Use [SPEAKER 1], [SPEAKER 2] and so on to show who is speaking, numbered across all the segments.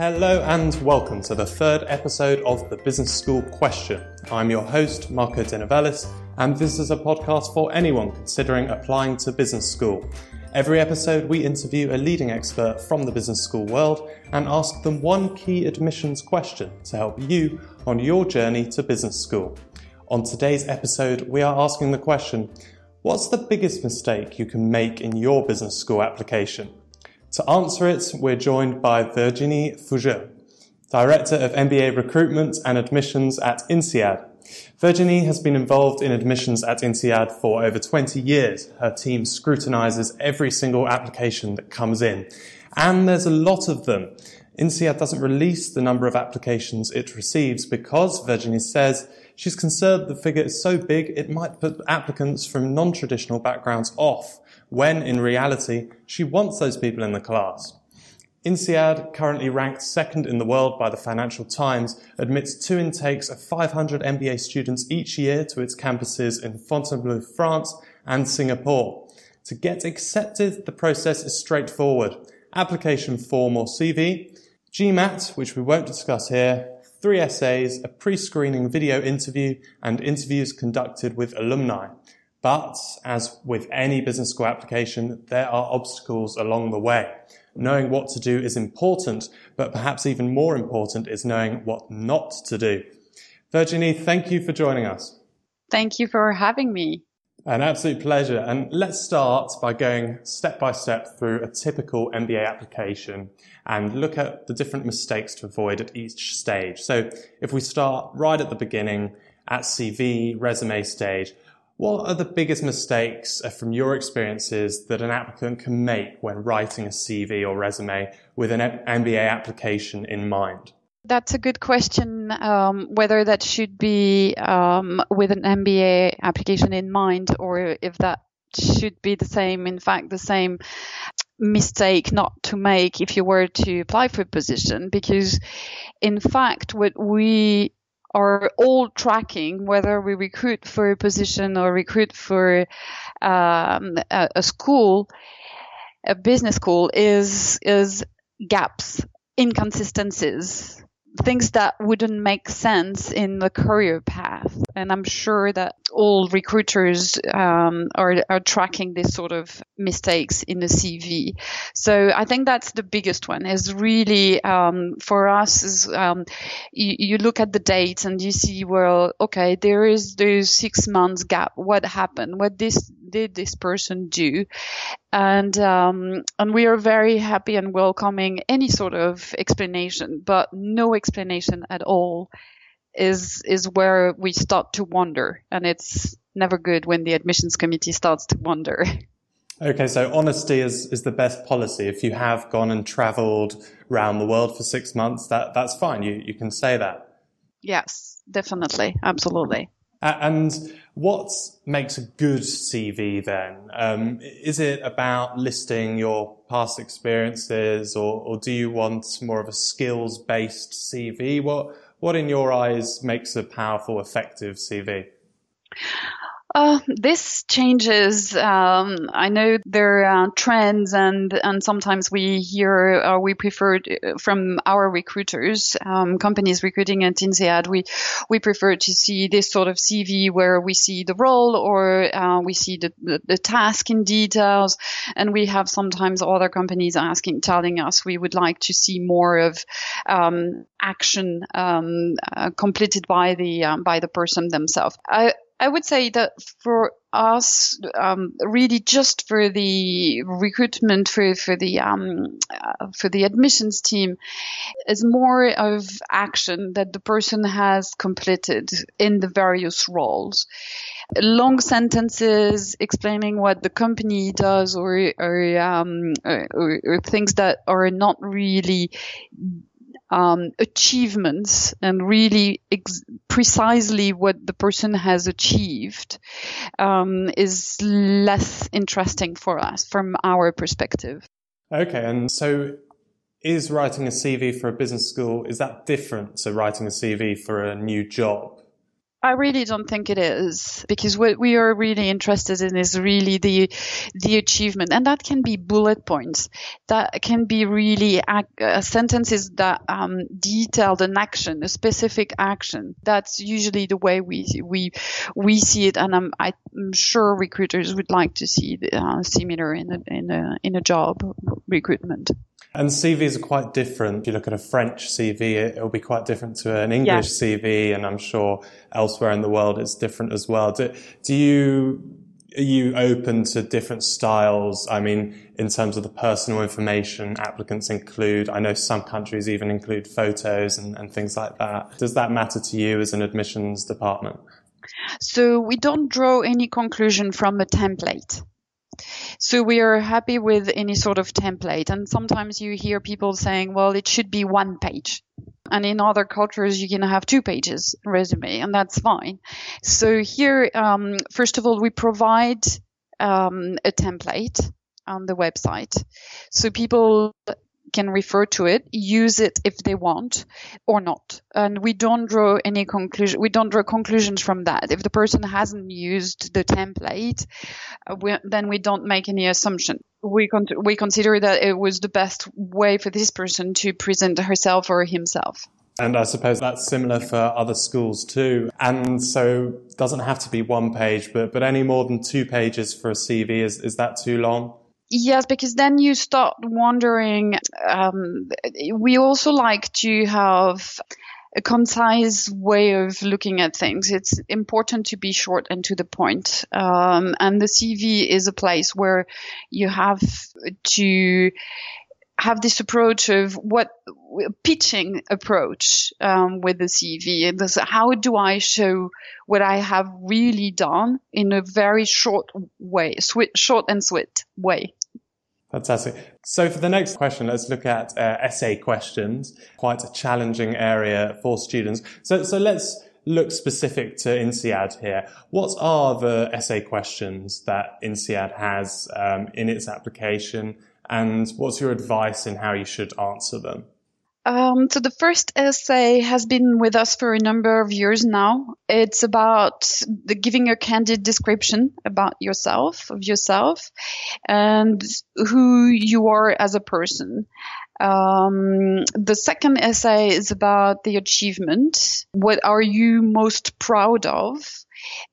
[SPEAKER 1] Hello and welcome to the third episode of the Business School Question. I'm your host, Marco De Novellis, and this is a podcast for anyone considering applying to business school. Every episode, we interview a leading expert from the business school world and ask them one key admissions question to help you on your journey to business school. On today's episode, we are asking the question What's the biggest mistake you can make in your business school application? To answer it, we're joined by Virginie Fougea, Director of MBA Recruitment and Admissions at INSEAD. Virginie has been involved in admissions at INSEAD for over 20 years. Her team scrutinizes every single application that comes in. And there's a lot of them. INSEAD doesn't release the number of applications it receives because, Virginie says, she's concerned the figure is so big it might put applicants from non-traditional backgrounds off, when in reality, she wants those people in the class. INSEAD, currently ranked second in the world by the Financial Times, admits two intakes of 500 MBA students each year to its campuses in Fontainebleau, France and Singapore. To get accepted, the process is straightforward. Application form or CV, GMAT, which we won't discuss here, three essays, a pre-screening video interview, and interviews conducted with alumni. But, as with any business school application, there are obstacles along the way. Knowing what to do is important, but perhaps even more important is knowing what not to do. Virginie, thank you for joining us.
[SPEAKER 2] Thank you for having me.
[SPEAKER 1] An absolute pleasure. And let's start by going step by step through a typical MBA application and look at the different mistakes to avoid at each stage. So if we start right at the beginning at CV, resume stage, what are the biggest mistakes from your experiences that an applicant can make when writing a CV or resume with an MBA application in mind?
[SPEAKER 2] That's a good question. Um, whether that should be um, with an MBA application in mind, or if that should be the same, in fact, the same mistake not to make if you were to apply for a position, because in fact, what we are all tracking whether we recruit for a position or recruit for um, a, school, a business school, is is gaps, inconsistencies things that wouldn't make sense in the career path. And I'm sure that all recruiters um, are, are tracking this sort of mistakes in the CV. So I think that's the biggest one is really um, for us is um, you, you, look at the dates and you see, well, okay, there is there's six months gap. What happened? What this did this person do? and um, and we are very happy and welcoming any sort of explanation, but no explanation at all is is where we start to wonder, and it's never good when the admissions committee starts to wonder.
[SPEAKER 1] Okay, so honesty is, is the best policy. If you have gone and travelled around the world for six months, that, that's fine. You, you can say that.
[SPEAKER 2] Yes, definitely. Absolutely.
[SPEAKER 1] And what makes a good CV then? Um, is it about listing your past experiences or, or do you want more of a skills based CV? What, what in your eyes makes a powerful, effective CV?
[SPEAKER 2] Uh, this changes. Um, I know there are trends, and and sometimes we hear uh, we prefer uh, from our recruiters, um, companies recruiting at INSEAD, we we prefer to see this sort of CV where we see the role or uh, we see the, the, the task in details, and we have sometimes other companies asking, telling us we would like to see more of um, action um, uh, completed by the by the person themselves. I, I would say that for us, um, really just for the recruitment for for the um, uh, for the admissions team, is more of action that the person has completed in the various roles. Long sentences explaining what the company does, or or, um, or, or things that are not really um, achievements and really ex- precisely what the person has achieved um, is less interesting for us from our perspective.
[SPEAKER 1] Okay, and so is writing a CV for a business school is that different to writing a CV for a new job?
[SPEAKER 2] I really don't think it is because what we are really interested in is really the the achievement, and that can be bullet points. That can be really uh, sentences that um, detail an action, a specific action. That's usually the way we we we see it, and I'm I'm sure recruiters would like to see uh, similar in a in a in a job recruitment.
[SPEAKER 1] And CVs are quite different. If you look at a French CV, it will be quite different to an English yeah. CV, and I'm sure elsewhere in the world it's different as well. Do, do you are you open to different styles? I mean, in terms of the personal information applicants include, I know some countries even include photos and, and things like that. Does that matter to you as an admissions department?
[SPEAKER 2] So we don't draw any conclusion from a template. So we are happy with any sort of template. And sometimes you hear people saying, well, it should be one page. And in other cultures, you can have two pages resume, and that's fine. So here, um, first of all, we provide um, a template on the website. So people can refer to it, use it if they want or not. And we don't draw any conclusion. We don't draw conclusions from that. If the person hasn't used the template, uh, we, then we don't make any assumption. We con- we consider that it was the best way for this person to present herself or himself.
[SPEAKER 1] And I suppose that's similar for other schools too. And so doesn't have to be one page, but, but any more than two pages for a CV, is, is that too long?
[SPEAKER 2] Yes, because then you start wondering. Um, we also like to have a concise way of looking at things. It's important to be short and to the point. Um, and the CV is a place where you have to have this approach of what pitching approach um, with the CV. And this, how do I show what I have really done in a very short way, sweet, short and sweet way?
[SPEAKER 1] Fantastic. So for the next question, let's look at uh, essay questions. Quite a challenging area for students. So, so let's look specific to INSEAD here. What are the essay questions that INSEAD has um, in its application, and what's your advice in how you should answer them?
[SPEAKER 2] Um, so the first essay has been with us for a number of years now. It's about the giving a candid description about yourself, of yourself, and who you are as a person. Um, the second essay is about the achievement. What are you most proud of?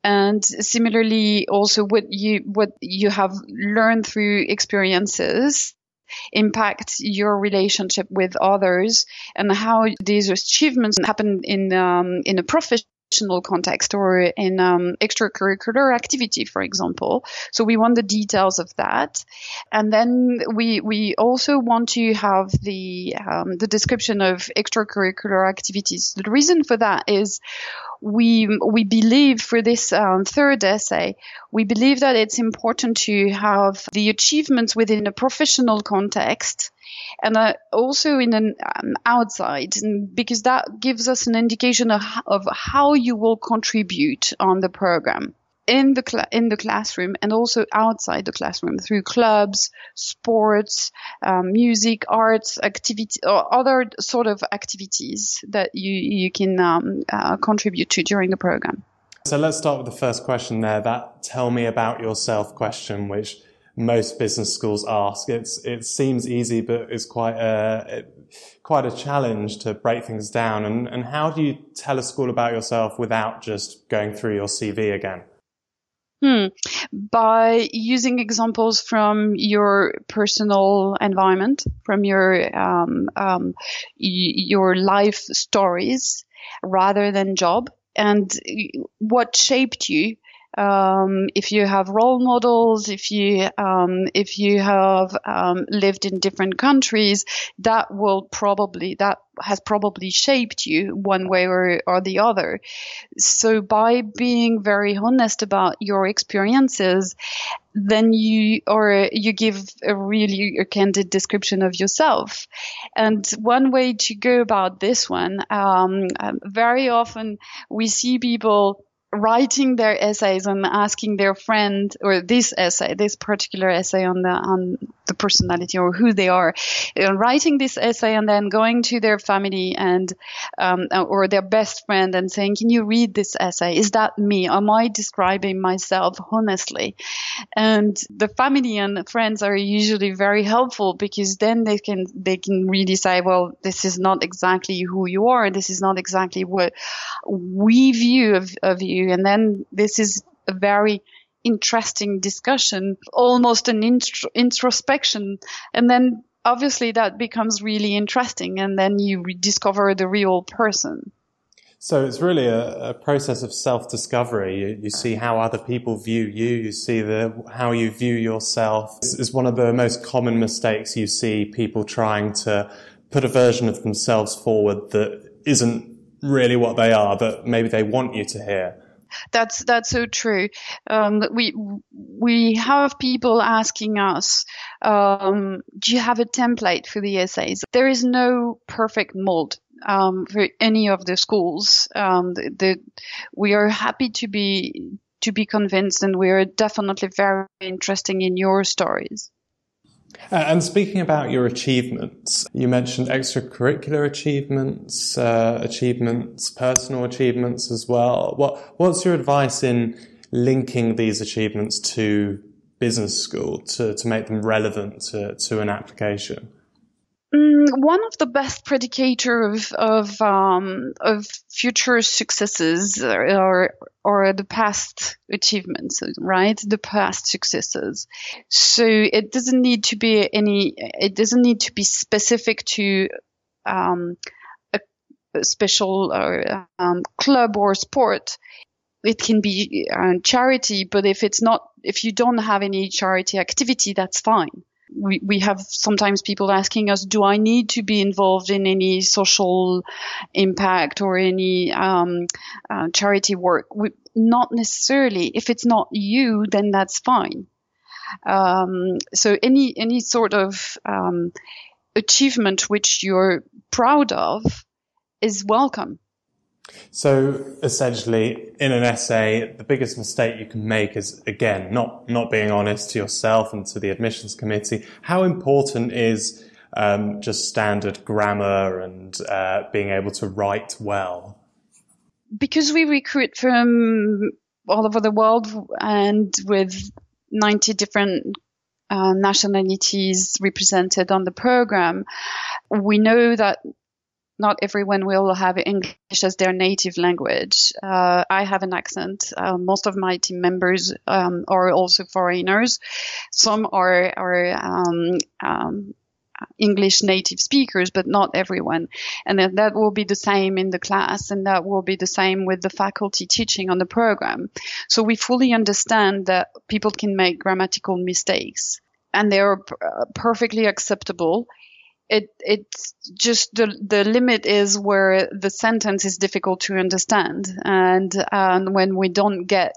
[SPEAKER 2] and similarly also what you what you have learned through experiences impact your relationship with others and how these achievements happen in um, in a professional context or in um, extracurricular activity, for example. So we want the details of that, and then we we also want to have the um, the description of extracurricular activities. The reason for that is we we believe for this um, third essay, we believe that it's important to have the achievements within a professional context and uh, also in an um, outside because that gives us an indication of, of how you will contribute on the program in the cl- in the classroom and also outside the classroom through clubs, sports, um, music, arts, activity, or other sort of activities that you you can um, uh, contribute to during the program.
[SPEAKER 1] So let's start with the first question there. That tell me about yourself question, which most business schools ask. It's it seems easy, but it's quite a quite a challenge to break things down. And and how do you tell a school about yourself without just going through your CV again?
[SPEAKER 2] Hmm. By using examples from your personal environment, from your um, um, y- your life stories, rather than job, and what shaped you um, if you have role models, if you um, if you have um, lived in different countries, that will probably that has probably shaped you one way or, or the other. So by being very honest about your experiences, then you or you give a really a candid description of yourself. And one way to go about this one, um, um very often we see people writing their essays and asking their friend or this essay, this particular essay on the on the personality or who they are. Writing this essay and then going to their family and um, or their best friend and saying, "Can you read this essay? Is that me? Am I describing myself honestly?" And the family and friends are usually very helpful because then they can they can really say, "Well, this is not exactly who you are. This is not exactly what we view of, of you." And then this is a very interesting discussion, almost an intro- introspection. And then obviously that becomes really interesting. And then you discover the real person.
[SPEAKER 1] So it's really a, a process of self-discovery. You, you, see how other people view you. You see the, how you view yourself. It's, it's one of the most common mistakes you see people trying to put a version of themselves forward that isn't really what they are, that maybe they want you to hear.
[SPEAKER 2] That's that's so true. Um, we we have people asking us, um, do you have a template for the essays? There is no perfect mold um, for any of the schools. Um, the, the, we are happy to be to be convinced, and we are definitely very interested in your stories.
[SPEAKER 1] Uh, and speaking about your achievements, you mentioned extracurricular achievements, uh, achievements, personal achievements as well. What What's your advice in linking these achievements to business school to, to make them relevant to, to an application?
[SPEAKER 2] Mm, one of the best predictor of of, um, of future successes or or the past achievements, right? The past successes. So it doesn't need to be any. It doesn't need to be specific to um, a, a, special or, um, club or sport. It can be uh, charity, but if it's not, if you don't have any charity activity, that's fine we, we have sometimes people asking us, do I need to be involved in any social impact or any um, uh, charity work? We, not necessarily. If it's not you, then that's fine. Um, so any any sort of um, achievement which you're proud of is welcome.
[SPEAKER 1] So essentially, in an essay, the biggest mistake you can make is again not not being honest to yourself and to the admissions committee. How important is um, just standard grammar and uh, being able to write well?
[SPEAKER 2] Because we recruit from all over the world and with 90 different uh, nationalities represented on the program, we know that not everyone will have English as their native language. Uh, I have an accent. Uh, most of my team members um, are also foreigners. Some are are um, um, English native speakers, but not everyone. And that, will be the same in the class, and that will be the same with the faculty teaching on the program. So we fully understand that people can make grammatical mistakes, and they are perfectly acceptable it it's just the the limit is where the sentence is difficult to understand. And and when we don't get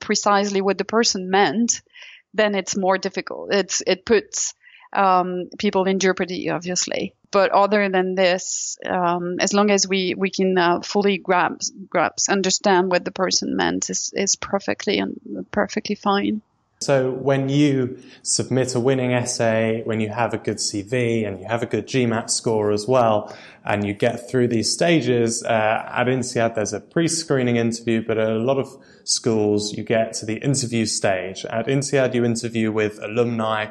[SPEAKER 2] precisely what the person meant then it's more difficult. It's it puts um, people in jeopardy obviously. But other than this um, as long as we we can uh, fully grasp grasp understand what the person meant is is perfectly and perfectly fine
[SPEAKER 1] so when you submit a winning essay, when you have a good CV and you have a good GMAT score as well, and you get through these stages, uh, at INSEAD there's a pre-screening interview, but at a lot of schools you get to the interview stage. At INSEAD you interview with alumni,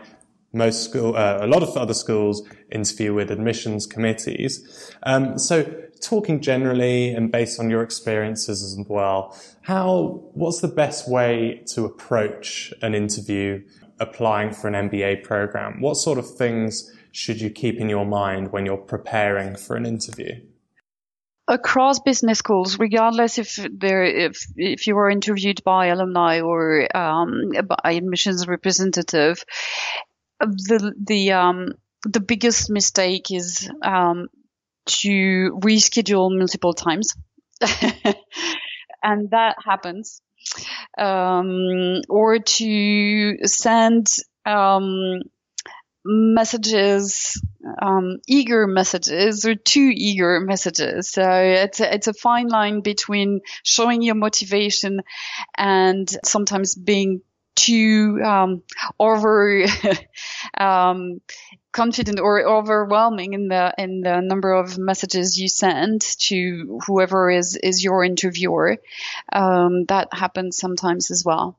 [SPEAKER 1] most school, uh, a lot of other schools interview with admissions committees. Um, so talking generally and based on your experiences as well, how, what's the best way to approach an interview applying for an MBA program? What sort of things should you keep in your mind when you're preparing for an interview?
[SPEAKER 2] across business schools, regardless if there if if you are interviewed by alumni or um, by admissions representative, the the um, the biggest mistake is um, to reschedule multiple times. and that happens. Um, or to send um, messages, um, eager messages or too eager messages. So it's a, it's a fine line between showing your motivation and sometimes being too um, over um, confident or overwhelming in the in the number of messages you send to whoever is is your interviewer. Um, that happens sometimes as well.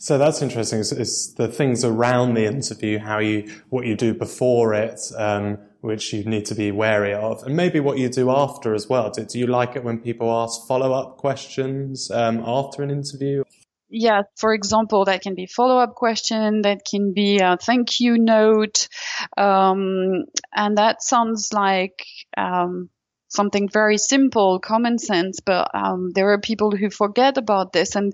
[SPEAKER 1] So that's interesting. It's, it's, the things around the interview, how you, what you do before it, um, which you need to be wary of, and maybe what you do after as well. Do, do you like it when people ask follow-up questions um, after an interview?
[SPEAKER 2] Yeah, for example, that can be follow-up question, that can be a thank you note, um, and that sounds like um, something very simple, common sense, but um, there are people who forget about this, and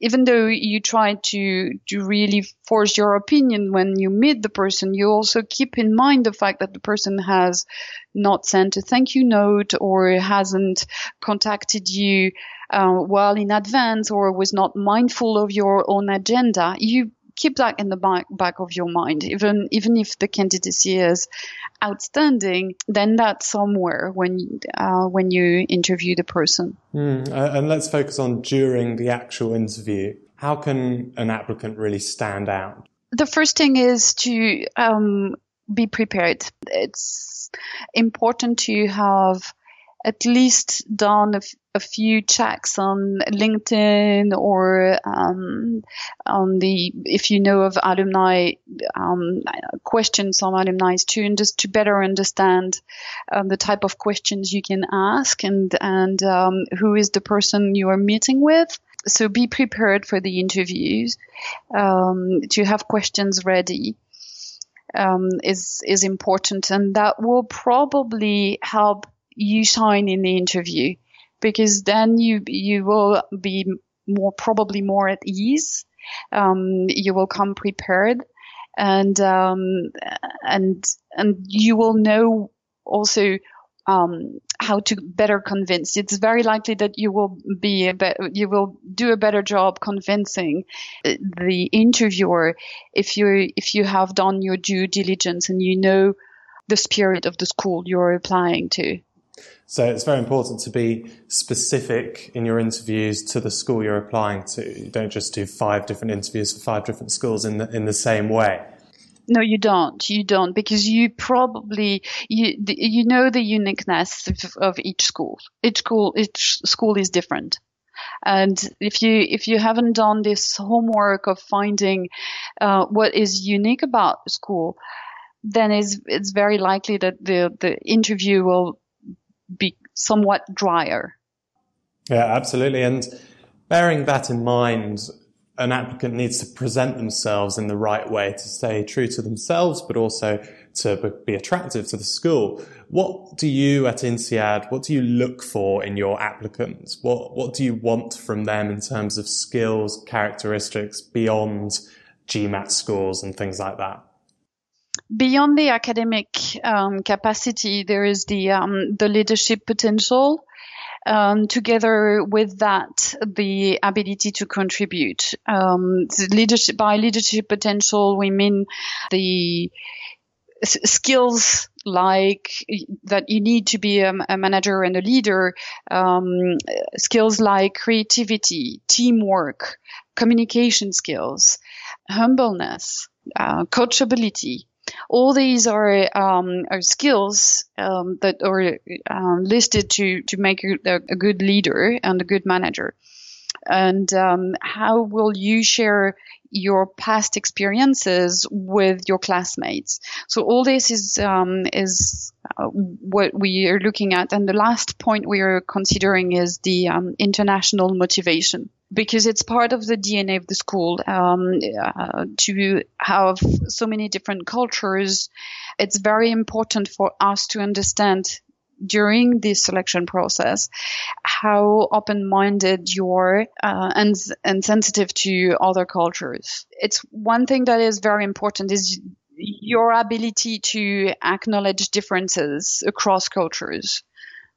[SPEAKER 2] even though you try to to really force your opinion when you meet the person, you also keep in mind the fact that the person has not sent a thank you note or hasn't contacted you uh, well in advance or was not mindful of your own agenda. You keep that in the back, back of your mind, even even if the candidacy is outstanding, then that's somewhere when uh, when you interview the person.
[SPEAKER 1] Mm, and let's focus on during the actual interview. How can an applicant really stand out?
[SPEAKER 2] The first thing is to um, be prepared. It's important to have at least done a, f- a few checks on LinkedIn or um, on the if you know of alumni um, questions on alumni too, and just to better understand um, the type of questions you can ask and and um, who is the person you are meeting with. So be prepared for the interviews um, to have questions ready. Um, is is important, and that will probably help you shine in the interview because then you you will be more probably more at ease. Um, you will come prepared, and um, and and you will know also um, how to better convince. It's very likely that you will be be- you will do a better job convincing the interviewer if you if you have done your due diligence and you know the spirit of the school you're applying to.
[SPEAKER 1] So it's very important to be specific in your interviews to the school you're applying to. You don't just do five different interviews for five different schools in the, in the same way.
[SPEAKER 2] No, you don't. You don't because you probably you you know the uniqueness of, of each school. Each school each school is different. And if you if you haven't done this homework of finding uh, what is unique about school, then it's it's very likely that the the interview will be somewhat drier.
[SPEAKER 1] Yeah, absolutely. And bearing that in mind, an applicant needs to present themselves in the right way to stay true to themselves, but also to be attractive to the school. What do you at INSEAD, what do you look for in your applicants? What, what do you want from them in terms of skills, characteristics beyond GMAT scores and things like that?
[SPEAKER 2] Beyond the academic um, capacity, there is the um, the leadership potential. Um, together with that, the ability to contribute. Um, leadership by leadership potential, we mean the skills like that you need to be a, a manager and a leader um, skills like creativity teamwork communication skills humbleness uh, coachability all these are um, are skills um, that are um, listed to to make a, a, good leader and a good manager. And um, how will you share your past experiences with your classmates? So all this is um, is uh, what we are looking at. And the last point we are considering is the um, international motivation because it's part of the DNA of the school um, uh, to have so many different cultures. It's very important for us to understand during the selection process how open-minded you're uh, and and sensitive to other cultures. It's one thing that is very important is your ability to acknowledge differences across cultures.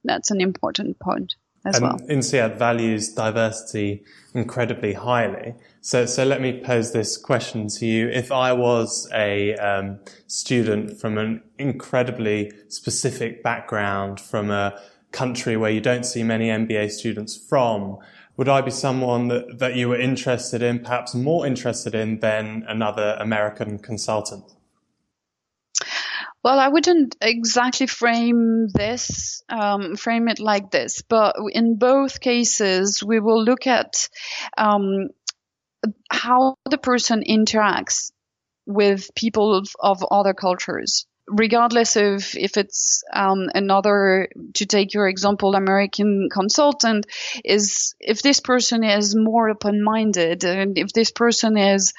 [SPEAKER 2] That's an important point as
[SPEAKER 1] and
[SPEAKER 2] well.
[SPEAKER 1] INSEAD values diversity incredibly highly. So, so let me pose this question to you. If I was a um, student from an incredibly specific background, from a country where you don't see many MBA students from, would I be someone that, that you were interested in, perhaps more interested in than another American consultant?
[SPEAKER 2] Well, I wouldn't exactly frame this, um, frame it like this, but in both cases, we will look at um, how the person interacts with people of, of other cultures regardless of if it's um, another to take your example american consultant is if this person is more open-minded and if this person is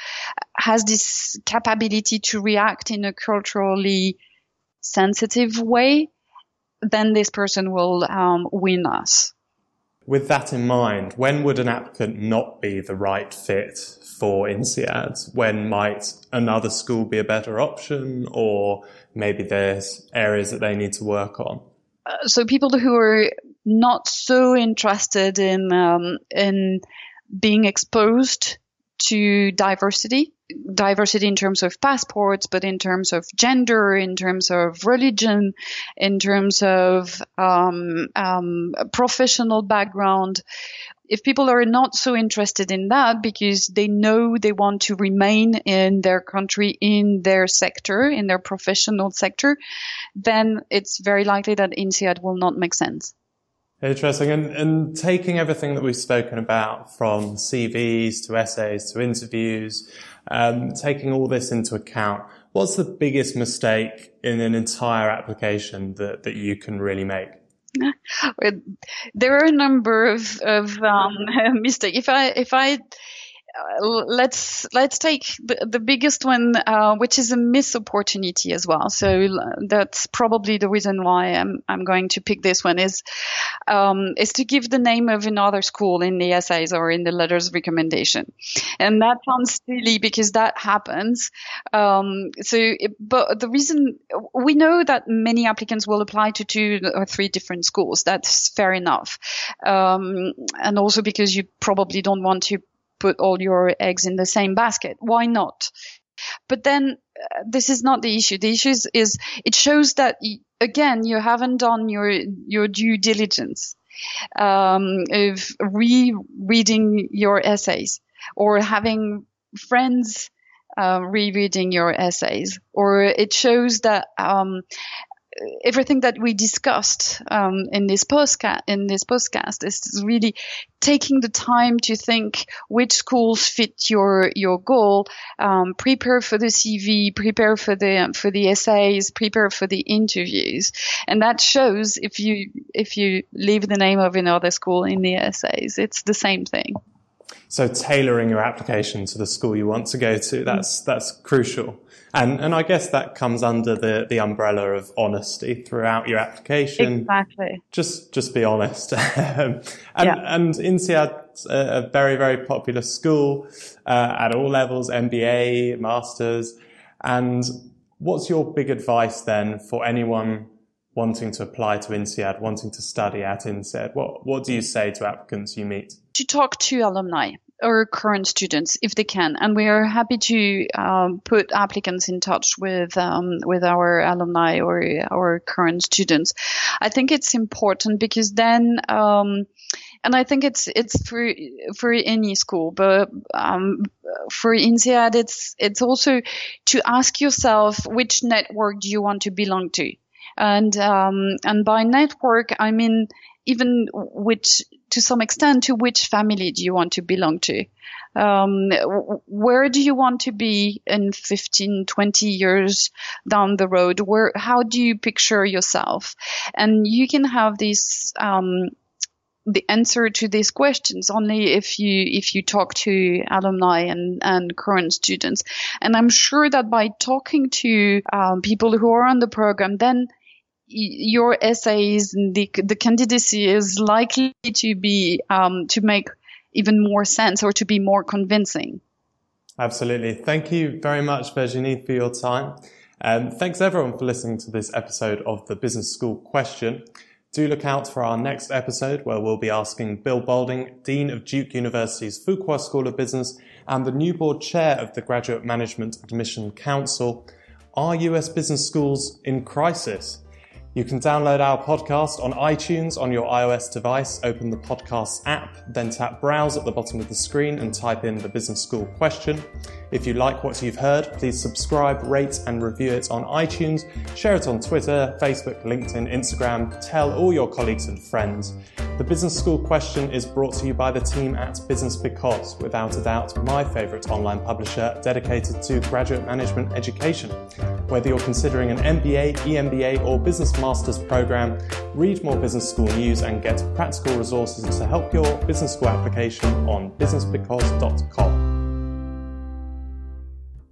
[SPEAKER 2] has this capability to react in a culturally sensitive way then this person will um, win us
[SPEAKER 1] with that in mind, when would an applicant not be the right fit for INSEAD? When might another school be a better option or maybe there's areas that they need to work on?
[SPEAKER 2] Uh, so people who are not so interested in um, in being exposed to diversity, diversity in terms of passports, but in terms of gender, in terms of religion, in terms of um, um, professional background. If people are not so interested in that because they know they want to remain in their country, in their sector, in their professional sector, then it's very likely that INSEAD will not make sense.
[SPEAKER 1] Interesting. And, and taking everything that we've spoken about from CVs to essays to interviews, um, taking all this into account, what's the biggest mistake in an entire application that, that you can really make?
[SPEAKER 2] There are a number of, of um, mistakes. If I if I uh, let's let's take the, the biggest one, uh, which is a missed opportunity as well. So that's probably the reason why I'm I'm going to pick this one is um, is to give the name of another school in the essays or in the letters of recommendation, and that sounds silly because that happens. Um, so, it, but the reason we know that many applicants will apply to two or three different schools. That's fair enough, um, and also because you probably don't want to put all your eggs in the same basket. Why not? But then uh, this is not the issue. The issue is, is it shows that again you haven't done your your due diligence um, of rereading your essays or having friends uh, rereading your essays, or it shows that um, everything that we discussed um, in this postcast in this podcast is really taking the time to think which schools fit your your goal um, prepare for the cv prepare for the for the essays prepare for the interviews. And that shows if you if you leave the name of another school in the essays it's the same thing
[SPEAKER 1] so tailoring your application to the school you want to go to that's that's crucial and, and I guess that comes under the, the umbrella of honesty throughout your application.
[SPEAKER 2] Exactly.
[SPEAKER 1] Just, just be honest. and, yeah. and INSEAD's a, a very, very popular school, uh, at all levels, MBA, masters. And what's your big advice then for anyone wanting to apply to INSEAD, wanting to study at INSEAD? What, what do you say to applicants you meet?
[SPEAKER 2] To talk to alumni or current students if they can, and we are happy to um, put applicants in touch with um, with our alumni or our current students. I think it's important because then. Um, and I think it's it's for for any school, but um, for INSEAD, it's it's also to ask yourself which network do you want to belong to, and um, and by network I mean even which to some extent to which family do you want to belong to? Um, where do you want to be in 15 20 years down the road? Where how do you picture yourself? And you can have this um, the answer to these questions only if you if you talk to alumni and and current students. And i'm sure that by talking to um, people who are on the program then your essays and the, the candidacy is likely to be um, to make even more sense or to be more convincing.
[SPEAKER 1] Absolutely. Thank you very much, Virginie, for your time. Um, thanks everyone for listening to this episode of the Business School Question. Do look out for our next episode where we'll be asking Bill Boulding, Dean of Duke University's Fuqua School of Business and the new board chair of the Graduate Management Admission Council, are US business schools in crisis? You can download our podcast on iTunes on your iOS device. Open the podcast app, then tap browse at the bottom of the screen and type in the business school question. If you like what you've heard, please subscribe, rate, and review it on iTunes. Share it on Twitter, Facebook, LinkedIn, Instagram. Tell all your colleagues and friends. The Business School question is brought to you by the team at BusinessBecause, without a doubt, my favourite online publisher dedicated to graduate management education. Whether you're considering an MBA, EMBA, or Business Masters program, read more business school news and get practical resources to help your business school application on businessbecause.com.